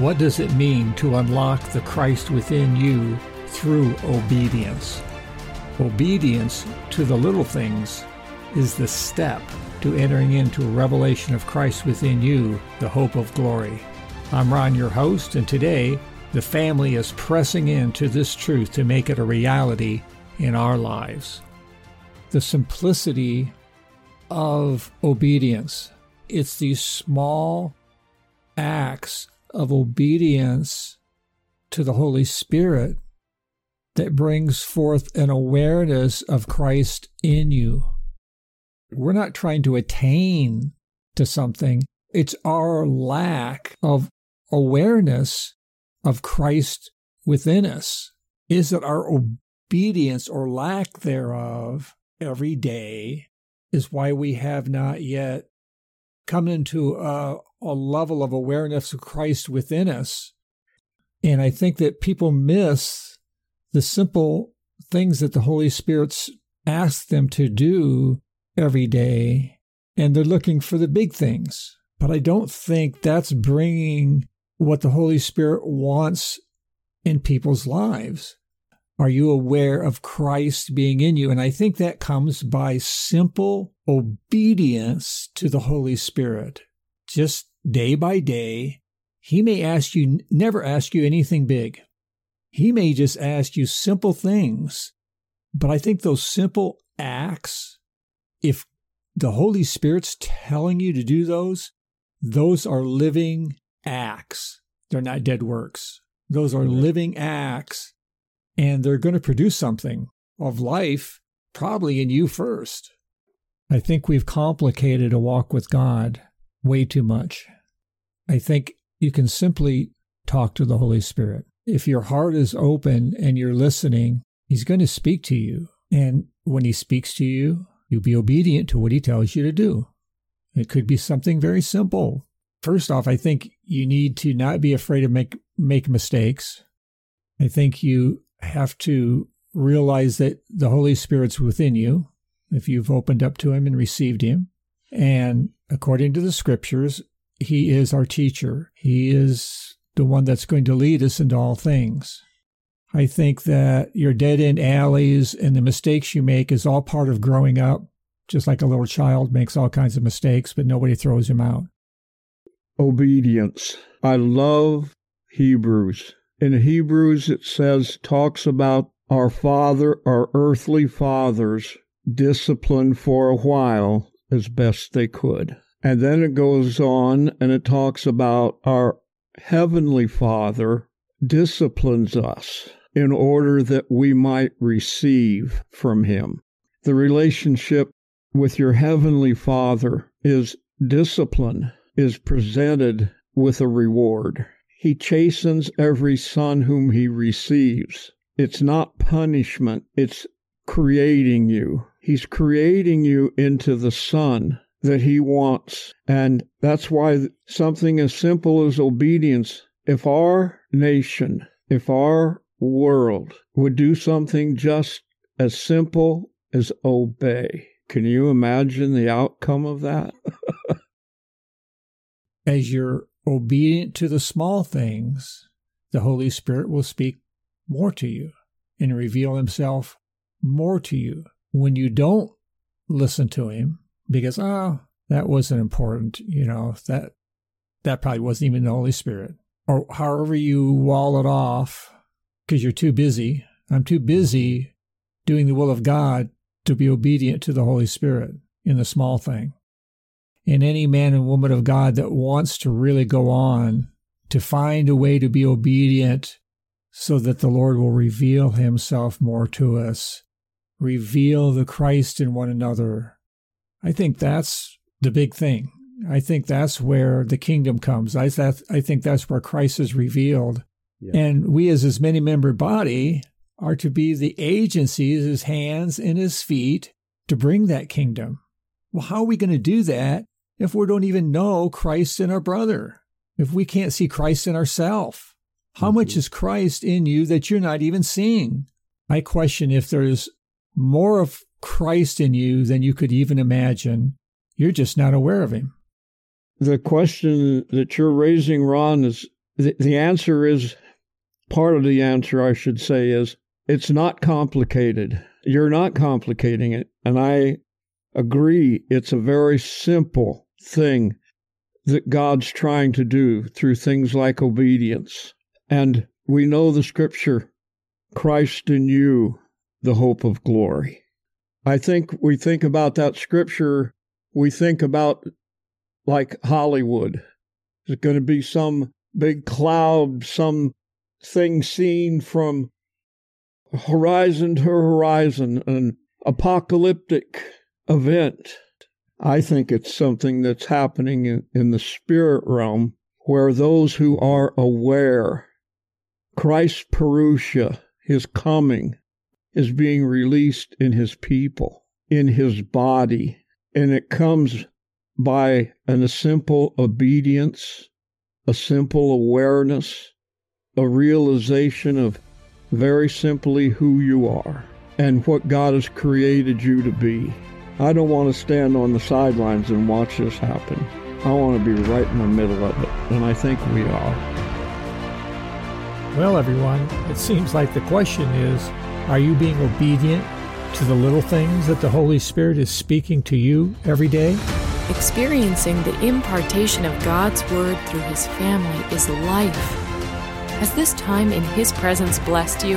What does it mean to unlock the Christ within you through obedience? Obedience to the little things is the step to entering into a revelation of Christ within you, the hope of glory. I'm Ron, your host, and today the family is pressing into this truth to make it a reality in our lives. The simplicity of obedience. It's these small acts of obedience to the Holy Spirit that brings forth an awareness of Christ in you. We're not trying to attain to something, it's our lack of awareness of Christ within us. Is it our obedience or lack thereof every day is why we have not yet come into a, a level of awareness of Christ within us. And I think that people miss the simple things that the Holy Spirit's asked them to do every day, and they're looking for the big things. But I don't think that's bringing what the Holy Spirit wants in people's lives. Are you aware of Christ being in you? And I think that comes by simple obedience to the Holy Spirit. Just day by day, He may ask you, never ask you anything big. He may just ask you simple things. But I think those simple acts, if the Holy Spirit's telling you to do those, those are living acts. They're not dead works. Those are living acts and they're going to produce something of life, probably in you first. I think we've complicated a walk with God way too much. I think you can simply talk to the Holy Spirit. If your heart is open and you're listening, He's going to speak to you. And when He speaks to you, you'll be obedient to what He tells you to do. It could be something very simple. First off, I think you need to not be afraid to make, make mistakes. I think you have to realize that the Holy Spirit's within you if you've opened up to Him and received Him. And according to the scriptures, He is our teacher. He is the one that's going to lead us into all things. I think that your dead end alleys and the mistakes you make is all part of growing up, just like a little child makes all kinds of mistakes, but nobody throws him out. Obedience. I love Hebrews in Hebrews, it says, talks about our father, our earthly fathers, disciplined for a while as best they could. And then it goes on and it talks about our heavenly father disciplines us in order that we might receive from him. The relationship with your heavenly father is discipline, is presented with a reward. He chastens every son whom he receives. It's not punishment, it's creating you. He's creating you into the son that he wants. And that's why something as simple as obedience, if our nation, if our world would do something just as simple as obey, can you imagine the outcome of that? as you're obedient to the small things, the Holy Spirit will speak more to you and reveal himself more to you. When you don't listen to him because, oh, that wasn't important, you know, that that probably wasn't even the Holy Spirit. Or however you wall it off because you're too busy. I'm too busy doing the will of God to be obedient to the Holy Spirit in the small thing in any man and woman of God that wants to really go on to find a way to be obedient so that the Lord will reveal himself more to us, reveal the Christ in one another. I think that's the big thing. I think that's where the kingdom comes. I, that, I think that's where Christ is revealed Yeah. And we, as his many membered body, are to be the agencies, his hands and his feet, to bring that kingdom. Well, how are we going to do that if we don't even know Christ in our brother? If we can't see Christ in ourselves? How mm-hmm. much is Christ in you that you're not even seeing? I question if there's more of Christ in you than you could even imagine. You're just not aware of him. The question that you're raising, Ron, is the, the answer is part of the answer, I should say, is it's not complicated. You're not complicating it. And I agree, it's a very simple thing that God's trying to do through things like obedience. And we know the scripture Christ in you, the hope of glory. I think we think about that scripture, we think about like Hollywood. There's going to be some big cloud, some thing seen from horizon to horizon, an apocalyptic event. I think it's something that's happening in, in the spirit realm where those who are aware, Christ's Parousia, his coming, is being released in his people, in his body. And it comes by an, a simple obedience, a simple awareness, a realization of very simply who you are and what God has created you to be. I don't want to stand on the sidelines and watch this happen. I want to be right in the middle of it, and I think we are. Well, everyone, it seems like the question is are you being obedient to the little things that the Holy Spirit is speaking to you every day? Experiencing the impartation of God's Word through His family is life. Has this time in His presence blessed you?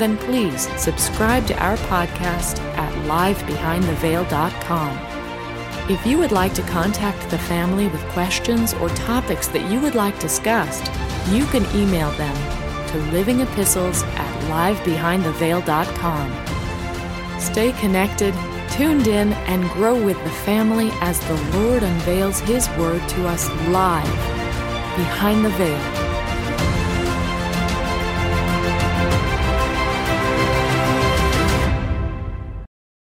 Then please subscribe to our podcast at livebehindtheveil.com. If you would like to contact the family with questions or topics that you would like discussed, you can email them to livingepistles at livebehindtheveil.com. Stay connected, tuned in, and grow with the family as the Lord unveils His Word to us live behind the veil.